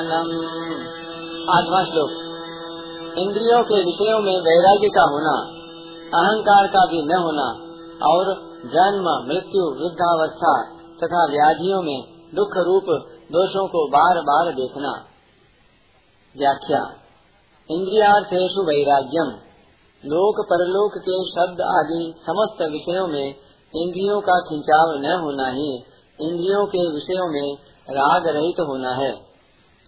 दोषानुदर्शनम आठवां श्लोक। इंद्रियों के विषयों में वैराग्य का होना, अहंकार का भी न होना, और जन्म, मृत्यु, वृद्धावस्था तथा व्याधियों में दुख रूप दोषों को बार बार देखना। व्याख्या। इंद्रियार्थेषु वैराग्यम। लोक, परलोक के शब्द आदि समस्त विषयों में इंद्रियों का खिंचाव न होना ही इंद्रियों के विषयों में राग रहित तो होना है।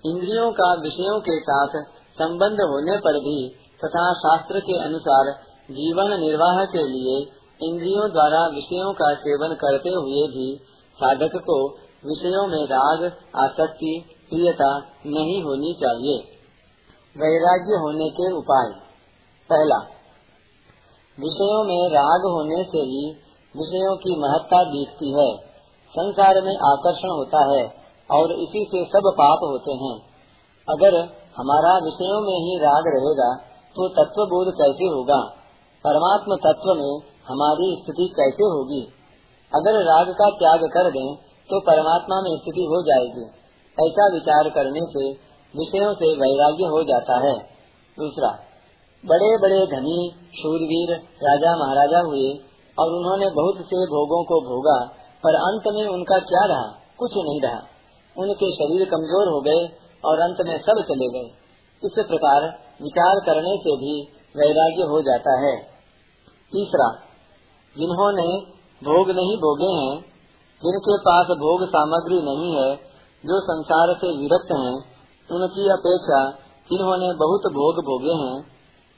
इंद्रियों का विषयों के साथ संबंध होने पर भी तथा शास्त्र के अनुसार जीवन निर्वाह के लिए इंद्रियों द्वारा विषयों का सेवन करते हुए भी साधक को विषयों में राग, आसक्ति, प्रियता नहीं होनी चाहिए। वैराग्य होने के उपाय। पहला, विषयों में राग होने से ही विषयों की महत्ता दिखती है। संसार में आकर्षण होता है। और इसी से सब पाप होते हैं। अगर हमारा विषयों में ही राग रहेगा तो तत्व बोध कैसे होगा? परमात्म तत्व में हमारी स्थिति कैसे होगी? अगर राग का त्याग कर दें तो परमात्मा में स्थिति हो जाएगी। ऐसा विचार करने से विषयों से वैराग्य हो जाता है। दूसरा बड़े बड़े धनी, शूरवीर, राजा महाराजा हुए और उन्होंने बहुत से भोगों को भोगा, पर अंत में उनका क्या रहा? कुछ नहीं रहा। उनके शरीर कमज़ोर हो गए और अंत में सब चले गए। इस प्रकार विचार करने से भी वैराग्य हो जाता है। तीसरा, जिन्होंने भोग नहीं भोगे हैं, जिनके पास भोग सामग्री नहीं है, जो संसार से विरक्त हैं, उनकी अपेक्षा जिन्होंने बहुत भोग भोगे हैं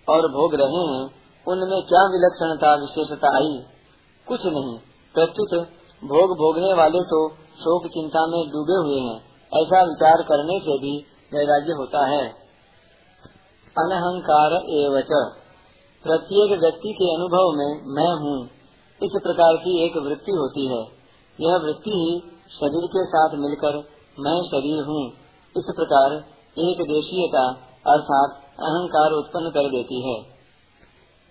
और भोग रहे हैं, उनमें क्या विलक्षणता, विशेषता आई? कुछ नहीं। प्रत्युत, भोग भोगने वाले तो शोक चिंता में डूबे हुए हैं। ऐसा विचार करने से भी वैराग्य होता है। अनहंकार एवच। प्रत्येक व्यक्ति के अनुभव में मैं हूँ। इस प्रकार की एक वृत्ति होती है। यह वृत्ति ही शरीर के साथ मिलकर मैं शरीर हूँ। इस प्रकार एक देशीयता अर्थात अहंकार उत्पन्न कर देती है।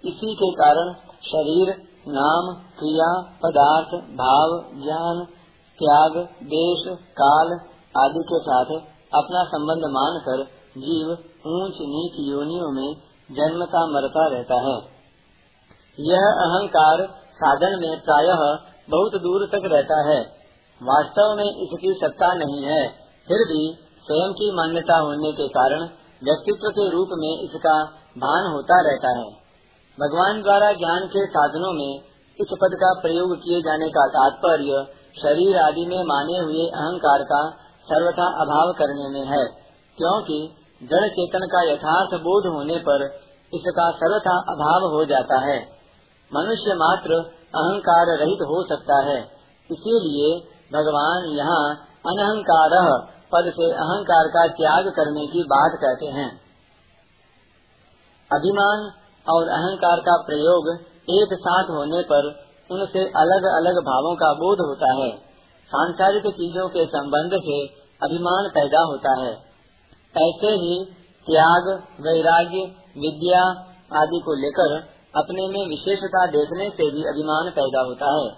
इसी के कारण शरीर, नाम, क्रिया, पदार्थ, भाव, ज्ञान त्याग, देश, काल आदि के साथ अपना संबंध मानकर जीव ऊंच नीच योनियों में जन्मता मरता रहता है। यह अहंकार साधन में प्रायः बहुत दूर तक रहता है। वास्तव में इसकी सत्ता नहीं है। फिर भी स्वयं की मान्यता होने के कारण व्यक्तित्व के रूप में इसका भान होता रहता है। भगवान द्वारा ज्ञान के साधनों में इस पद का प्रयोग किए जाने का तात्पर्य शरीर आदि में माने हुए अहंकार का सर्वथा अभाव करने में है, क्योंकि जड़ चेतन का यथार्थ बोध होने पर इसका सर्वथा अभाव हो जाता है। मनुष्य मात्र अहंकार रहित हो सकता है, इसीलिए भगवान यहाँ अनहंकार पद से अहंकार का त्याग करने की बात कहते हैं। अभिमान और अहंकार का प्रयोग एक साथ होने पर उनसे अलग अलग भावों का बोध होता है। सांसारिक चीज़ों के संबंध से अभिमान पैदा होता है। ऐसे ही त्याग, वैराग्य, विद्या आदि को लेकर अपने में विशेषता देखने से भी अभिमान पैदा होता है।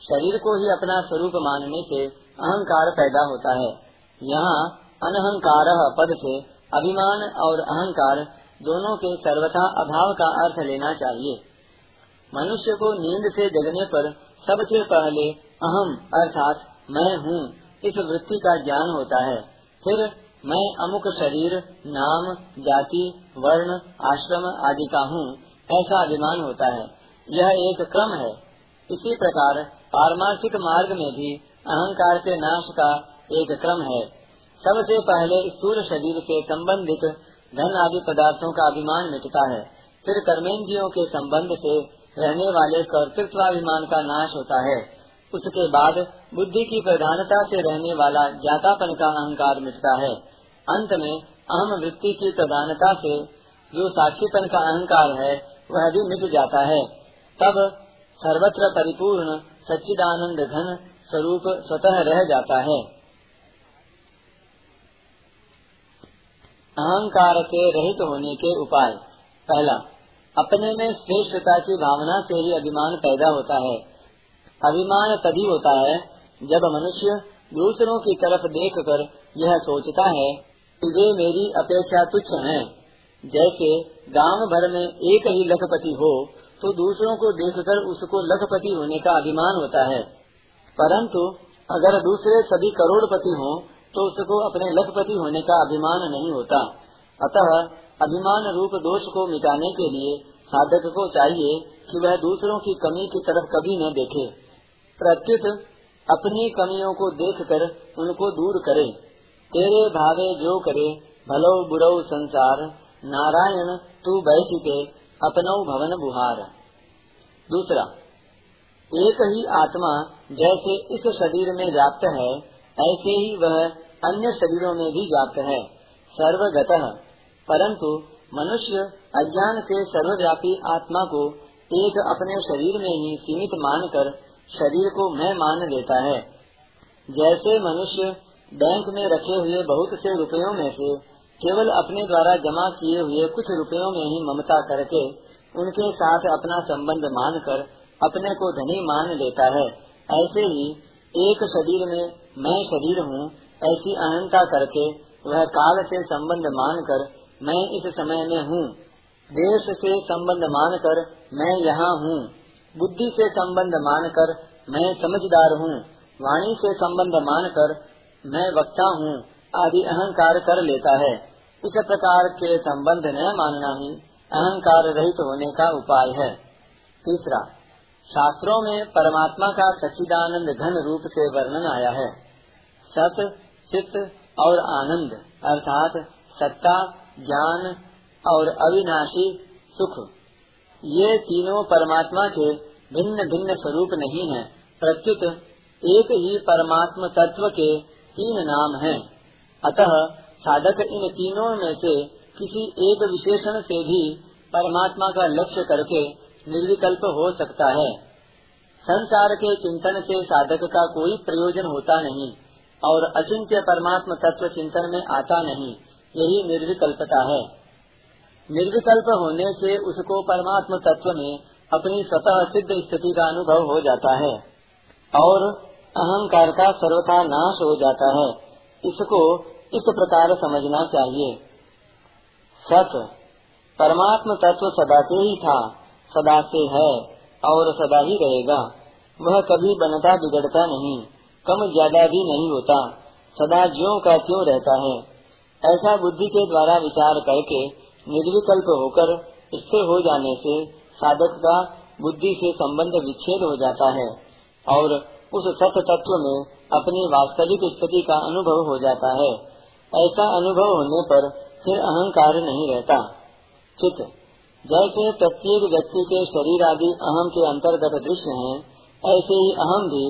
शरीर को ही अपना स्वरूप मानने से अहंकार पैदा होता है। यहाँ अनहंकार पद से अभिमान और अहंकार दोनों के सर्वथा अभाव का अर्थ लेना चाहिए। मनुष्य को नींद से जगने पर सबसे पहले अहम अर्थात मैं हूँ, इस वृत्ति का ज्ञान होता है। फिर मैं अमुक शरीर, नाम, जाति, वर्ण, आश्रम आदि का हूँ, ऐसा अभिमान होता है। यह एक क्रम है। इसी प्रकार पारमार्थिक मार्ग में भी अहंकार के नाश का एक क्रम है। सबसे पहले स्थूल शरीर से संबंधित धन आदि पदार्थों का अभिमान मिटता है। फिर कर्मेंद्रियों के संबंध से रहने वाले कर्तृत्वाभिमान का नाश होता है। उसके बाद बुद्धि की प्रधानता से रहने वाला ज्ञातापन का अहंकार मिटता है। अंत में अहम वृत्ति की प्रधानता से जो साक्षीपन का अहंकार है, वह भी मिट जाता है। तब सर्वत्र परिपूर्ण सच्चिदानंद घन स्वरूप स्वतः रह जाता है। अहंकार के रहित होने के उपाय। पहला अपने में श्रेष्ठता की भावना से ही अभिमान पैदा होता है। अभिमान तभी होता है जब मनुष्य दूसरों की तरफ़ देखकर यह सोचता है कि वे मेरी अपेक्षा तुच्छ हैं। जैसे गाँव भर में एक ही लखपति हो तो दूसरों को देखकर उसको लखपति होने का अभिमान होता है। परंतु अगर दूसरे सभी करोड़पति हों तो उसको अपने लखपति होने का अभिमान नहीं होता। अतः अभिमान रूप दोष को मिटाने के लिए साधक को चाहिए कि वह दूसरों की कमी की तरफ़ कभी न देखे। प्रत्युत, अपनी कमियों को देखकर उनको दूर करे। तेरे भावे जो करे, भलो बुरो संसार, नारायण, तू बैठिते अपनो भवन बुहार। दूसरा, एक ही आत्मा जैसे इस शरीर में व्याप्त है, ऐसे ही वह अन्य शरीरों में भी व्याप्त है। सर्वगत। परंतु मनुष्य अज्ञान से सर्वव्यापी आत्मा को एक अपने शरीर में ही सीमित मानकर शरीर को मैं मान लेता है। जैसे मनुष्य बैंक में रखे हुए बहुत से रुपयों में से केवल अपने द्वारा जमा किए हुए कुछ रुपयों में ही ममता करके उनके साथ अपना संबंध मानकर अपने को धनी मान लेता है। ऐसे ही एक शरीर में मैं शरीर हूँ, ऐसी अहंता करके वह काल से संबंध मानकर मैं इस समय में हूँ। देश से संबंध मानकर मैं यहाँ हूँ। बुद्धि से संबंध मानकर मैं समझदार हूँ। वाणी से संबंध मानकर मैं वक्ता हूँ। आदि अहंकार कर लेता है। इस प्रकार के संबंध न मानना ही अहंकार रहित होने का उपाय है। तीसरा, शास्त्रों में परमात्मा का सच्चिदानंद घन रूप से वर्णन आया है। सत, चित्त और आनंद, अर्थात सत्ता ज्ञान और अविनाशी सुख। ये तीनों परमात्मा के भिन्न भिन्न स्वरूप नहीं है, प्रत्युत एक ही परमात्म तत्व के तीन नाम हैं। अतः साधक इन तीनों में से किसी एक विशेषण से भी परमात्मा का लक्ष्य करके निर्विकल्प हो सकता है। संसार के चिंतन से साधक का कोई प्रयोजन होता नहीं और अचिंत्य परमात्म तत्व चिंतन में आता नहीं। यही निर्विकल्पता है। निर्विकल्प होने से उसको परमात्म तत्व में अपनी स्वतः सिद्ध स्थिति का अनुभव हो जाता है और अहंकार का सर्वथा नाश हो जाता है। इसको इस प्रकार समझना चाहिए। सत, परमात्म तत्व सदा से ही था, सदा से है और सदा ही रहेगा। वह कभी बनता बिगड़ता नहीं, कम ज़्यादा भी नहीं होता, सदा ज्यो का क्यों रहता है। ऐसा बुद्धि के द्वारा विचार करके निर्विकल्प होकर स्थिर हो जाने से साधक का बुद्धि से संबंध विच्छेद हो जाता है और उस सत्य तत्व में अपनी वास्तविक स्थिति का अनुभव हो जाता है। ऐसा अनुभव होने पर फिर अहंकार नहीं रहता। चित जैसे प्रत्येक व्यक्ति के शरीर आदि अहम के अंतर्गत दृश्य हैं, ऐसे ही अहम भी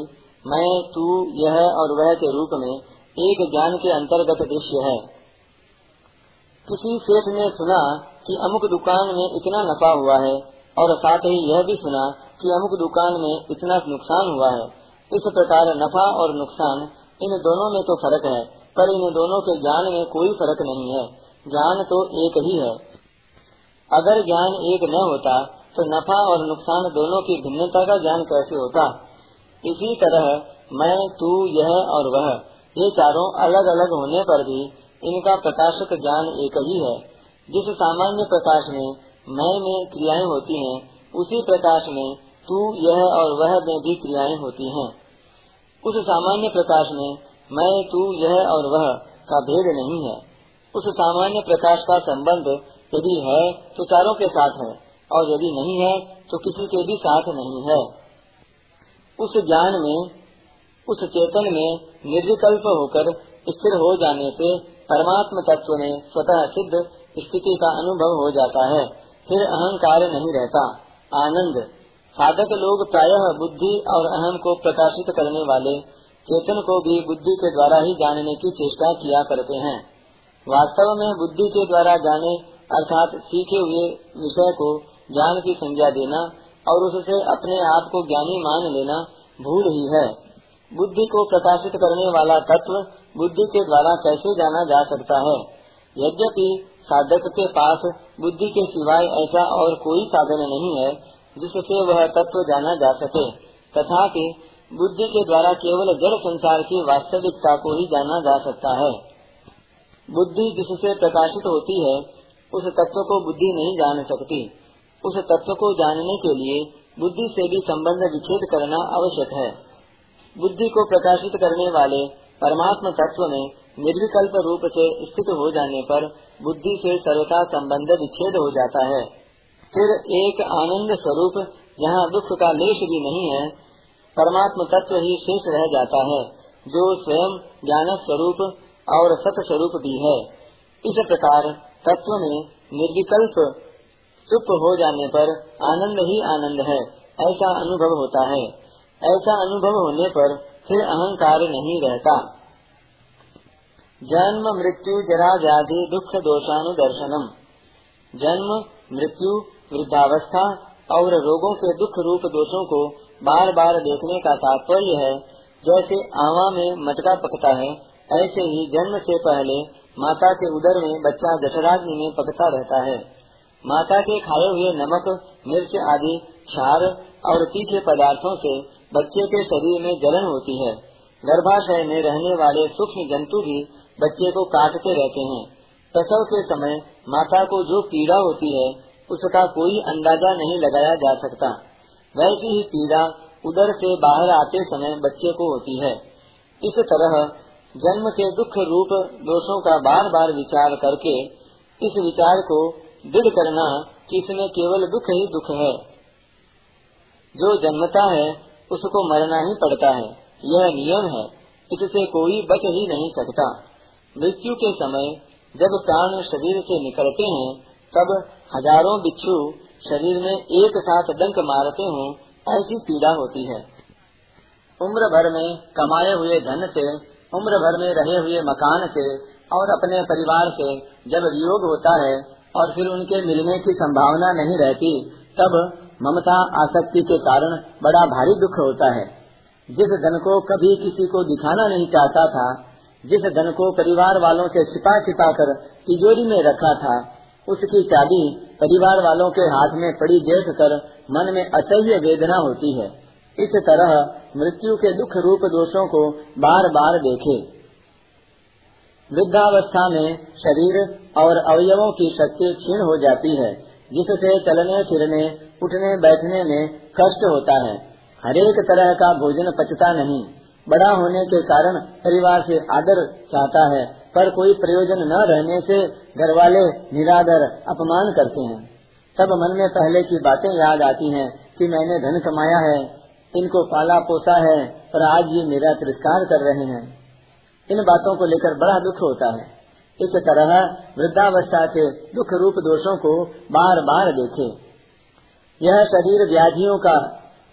मैं तू यह और वह के रूप में एक ज्ञान के अंतर्गत दृश्य है। किसी सेठ ने सुना कि अमुक दुकान में इतना नफा हुआ है, और साथ ही यह भी सुना कि अमुक दुकान में इतना नुकसान हुआ है। इस प्रकार नफा और नुकसान, इन दोनों में तो फ़र्क है, पर इन दोनों के ज्ञान में कोई फ़र्क नहीं है। ज्ञान तो एक ही है। अगर ज्ञान एक न होता तो नफा और नुकसान दोनों की भिन्नता का ज्ञान कैसे होता? इसी तरह मैं, तू, यह और वह, ये चारों अलग अलग होने पर भी इनका प्रकाशक ज्ञान एक ही है। जिस सामान्य प्रकाश में मैं में क्रियाएँ होती हैं, उसी प्रकाश में तू, यह और वह में भी क्रियाएँ होती हैं। उस सामान्य प्रकाश में मैं तू, यह और वह का भेद नहीं है। उस सामान्य प्रकाश का संबंध यदि है तो चारों के साथ है, और यदि नहीं है तो किसी के भी साथ नहीं है। उस ज्ञान में, उस चेतन में निर्विकल्प होकर स्थिर हो जाने से परमात्म तत्व में स्वतः सिद्ध स्थिति का अनुभव हो जाता है। फिर अहंकार नहीं रहता। आनंद। साधक लोग प्रायः बुद्धि और अहम को प्रकाशित करने वाले चेतन को भी बुद्धि के द्वारा ही जानने की चेष्टा किया करते हैं। वास्तव में बुद्धि के द्वारा जाने अर्थात सीखे हुए विषय को ज्ञान की संज्ञा देना और उससे अपने आप को ज्ञानी मान लेना भूल ही है। बुद्धि को प्रकाशित करने वाला तत्व बुद्धि के द्वारा कैसे जाना जा सकता है? यद्यपि साधक के पास बुद्धि के सिवाय ऐसा और कोई साधन नहीं है, जिससे वह तत्व जाना जा सके, तथापि बुद्धि के द्वारा केवल जड़ संसार की वास्तविकता को ही जाना जा सकता है। बुद्धि जिससे प्रकाशित होती है, उस तत्व को बुद्धि नहीं जान सकती। उस तत्व को जानने के लिए बुद्धि से भी संबंध विच्छेद करना आवश्यक है। बुद्धि को प्रकाशित करने वाले परमात्म तत्व में निर्विकल्प रूप से स्थित हो जाने पर बुद्धि से सर्वथा संबंध विच्छेद हो जाता है। फिर एक आनंद स्वरूप, जहाँ दुख का लेश भी नहीं है, परमात्म तत्व ही शेष रह जाता है, जो स्वयं ज्ञान स्वरूप और सत स्वरूप भी है। इस प्रकार तत्व में निर्विकल्प चुप हो जाने पर आनंद ही आनंद है, ऐसा अनुभव होता है। ऐसा अनुभव होने पर फिर अहंकार नहीं रहता। जन्म, मृत्यु जरा व्याधि दुख, दोषानुदर्शनम। जन्म, मृत्यु, वृद्धावस्था और रोगों के दुख रूप दोषों को बार बार देखने का तात्पर्य है। जैसे आवा में मटका पकता है, ऐसे ही जन्म से पहले माता के उदर में बच्चा जठराग्नि में पकता रहता है। माता के खाए हुए नमक, मिर्च आदि, क्षार और तीखे पदार्थों से बच्चे के शरीर में जलन होती है। गर्भाशय में रहने वाले सूक्ष्म जंतु भी बच्चे को काटते रहते हैं। प्रसव के समय माता को जो पीड़ा होती है, उसका कोई अंदाज़ा नहीं लगाया जा सकता। वैसी ही पीड़ा उधर से बाहर आते समय बच्चे को होती है। इस तरह जन्म के दुख रूप दोषों का बार बार विचार करके इस विचार को दृढ़ करना कि इसमें केवल दुख ही दुख है। जो जन्मता है उसको मरना ही पड़ता है। यह नियम है, इससे कोई बच ही नहीं सकता। मृत्यु के समय जब प्राण शरीर से निकलते हैं, तब हज़ारों बिच्छू शरीर में एक साथ डंक मारते हों, ऐसी पीड़ा होती है। उम्र भर में कमाए हुए धन से, उम्र भर में रहे हुए मकान से, और अपने परिवार से जब वियोग होता है, और फिर उनके मिलने की संभावना नहीं रहती, तब ममता आसक्ति के कारण बड़ा भारी दुख होता है। जिस धन को कभी किसी को दिखाना नहीं चाहता था, जिस धन को परिवार वालों से छिपा छिपा कर तिजोरी में रखा था, उसकी चाबी परिवार वालों के हाथ में पड़ी देख कर मन में असह्य वेदना होती है। इस तरह मृत्यु के दुख रूप दोषों को बार बार देखे। वृद्धावस्था में शरीर और अवयवों की शक्ति क्षीण हो जाती है, जिससे चलने फिरने उठने बैठने में कष्ट होता है। हरेक तरह का भोजन पचता नहीं। बड़ा होने के कारण परिवार से आदर चाहता है, पर कोई प्रयोजन न रहने से घर वाले निरादर, अपमान करते हैं। तब मन में पहले की बातें याद आती हैं कि मैंने धन कमाया है, इनको पाला पोसा है पर आज ये मेरा तिरस्कार कर रहे हैं। इन बातों को लेकर बड़ा दुख होता है। इस तरह वृद्धावस्था के दुख रूप दोषों को बार बार देखे। यह शरीर व्याधियों का,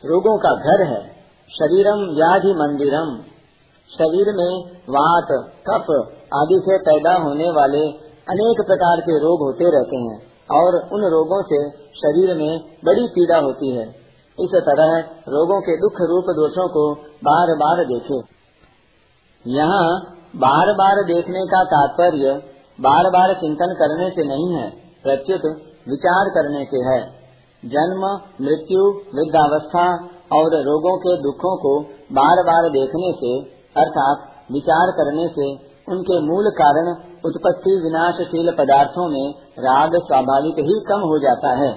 रोगों का घर है। शरीरम व्याधि मंदिरम। शरीर में वात, कफ आदि से पैदा होने वाले अनेक प्रकार के रोग होते रहते हैं और उन रोगों से शरीर में बड़ी पीड़ा होती है। इस तरह रोगों के दुख रूप दोषों को बार बार देखे। यहाँ बार बार देखने का तात्पर्य बार बार चिंतन करने से नहीं है, प्रत्युत विचार करने से है। जन्म, मृत्यु, वृद्धावस्था और रोगों के दुखों को बार बार देखने से, अर्थात विचार करने से, उनके मूल कारण उत्पत्ति विनाशशील पदार्थों में राग स्वाभाविक ही कम हो जाता है,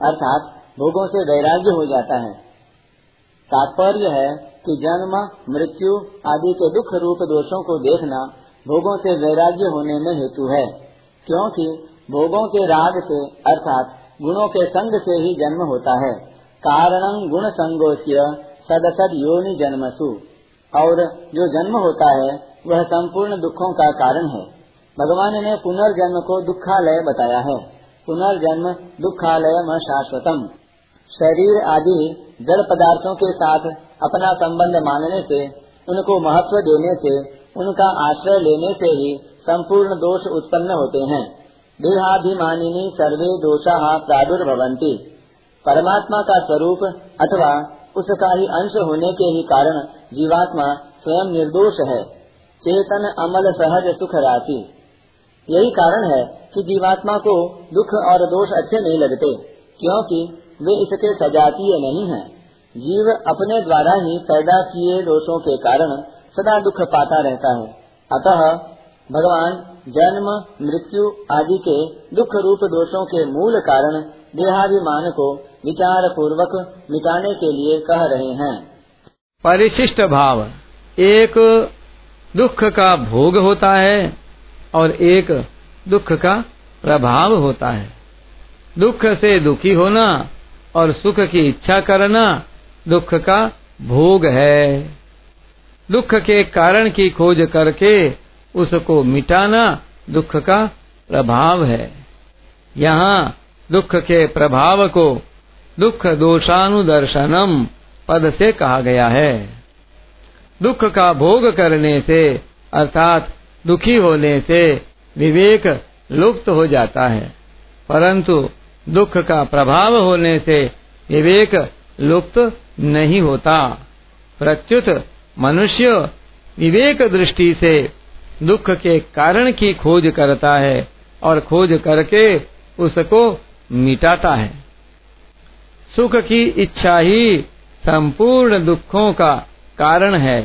अर्थात भोगों से वैराग्य हो जाता है। तात्पर्य है कि जन्म, मृत्यु आदि के दुख रूप दोषों को देखना भोगों से वैराग्य होने में हेतु है, क्योंकि भोगों के राग से, अर्थात गुणों के संग से ही जन्म होता है। कारणं गुण संगोच्य सदसद योनि जन्मसु। और जो जन्म होता है, वह संपूर्ण दुखों का कारण है। भगवान ने पुनर्जन्म को दुखालय बताया है। पुनर्जन्म दुखालय म शाश्वतम। शरीर आदि जड़ पदार्थों के साथ अपना संबंध मानने से, उनको महत्व देने से, उनका आश्रय लेने से ही संपूर्ण दोष उत्पन्न होते हैं। देहाभिमानिनी सर्वे दोषा प्रादुर्भवंती परमात्मा का स्वरूप अथवा उसका ही अंश होने के ही कारण जीवात्मा स्वयं निर्दोष है। चेतन, अमल, सहज, सुख, राशि। यही कारण है कि जीवात्मा को दुख और दोष अच्छे नहीं लगते, क्योंकि वे इसके सजातीय नहीं हैं। जीव अपने द्वारा ही पैदा किए दोषों के कारण सदा दुख पाता रहता है। अतः भगवान जन्म, मृत्यु आदि के दुख रूप दोषों के मूल कारण देहाभिमान को विचार पूर्वक मिटाने के लिए कह रहे हैं। परिशिष्ट भाव। एक दुख का भोग होता है और एक दुख का प्रभाव होता है। दुख से दुखी होना और सुख की इच्छा करना दुख का भोग है। दुख के कारण की खोज करके उसको मिटाना दुख का प्रभाव है। यहाँ दुख के प्रभाव को दुख दोषानुदर्शनम पद से कहा गया है। दुख का भोग करने से, अर्थात दुखी होने से विवेक लुप्त हो जाता है। परंतु दुख का प्रभाव होने से विवेक लुप्त नहीं होता। प्रत्युत मनुष्य विवेक दृष्टि से दुख के कारण की खोज करता है और खोज करके उसको मिटाता है। सुख की इच्छा ही संपूर्ण दुखों का कारण है।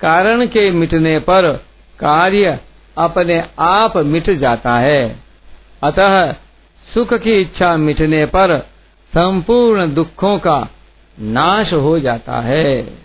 कारण के मिटने पर कार्य अपने आप मिट जाता है। अतः सुख की इच्छा मिटने पर संपूर्ण दुखों का नाश हो जाता है।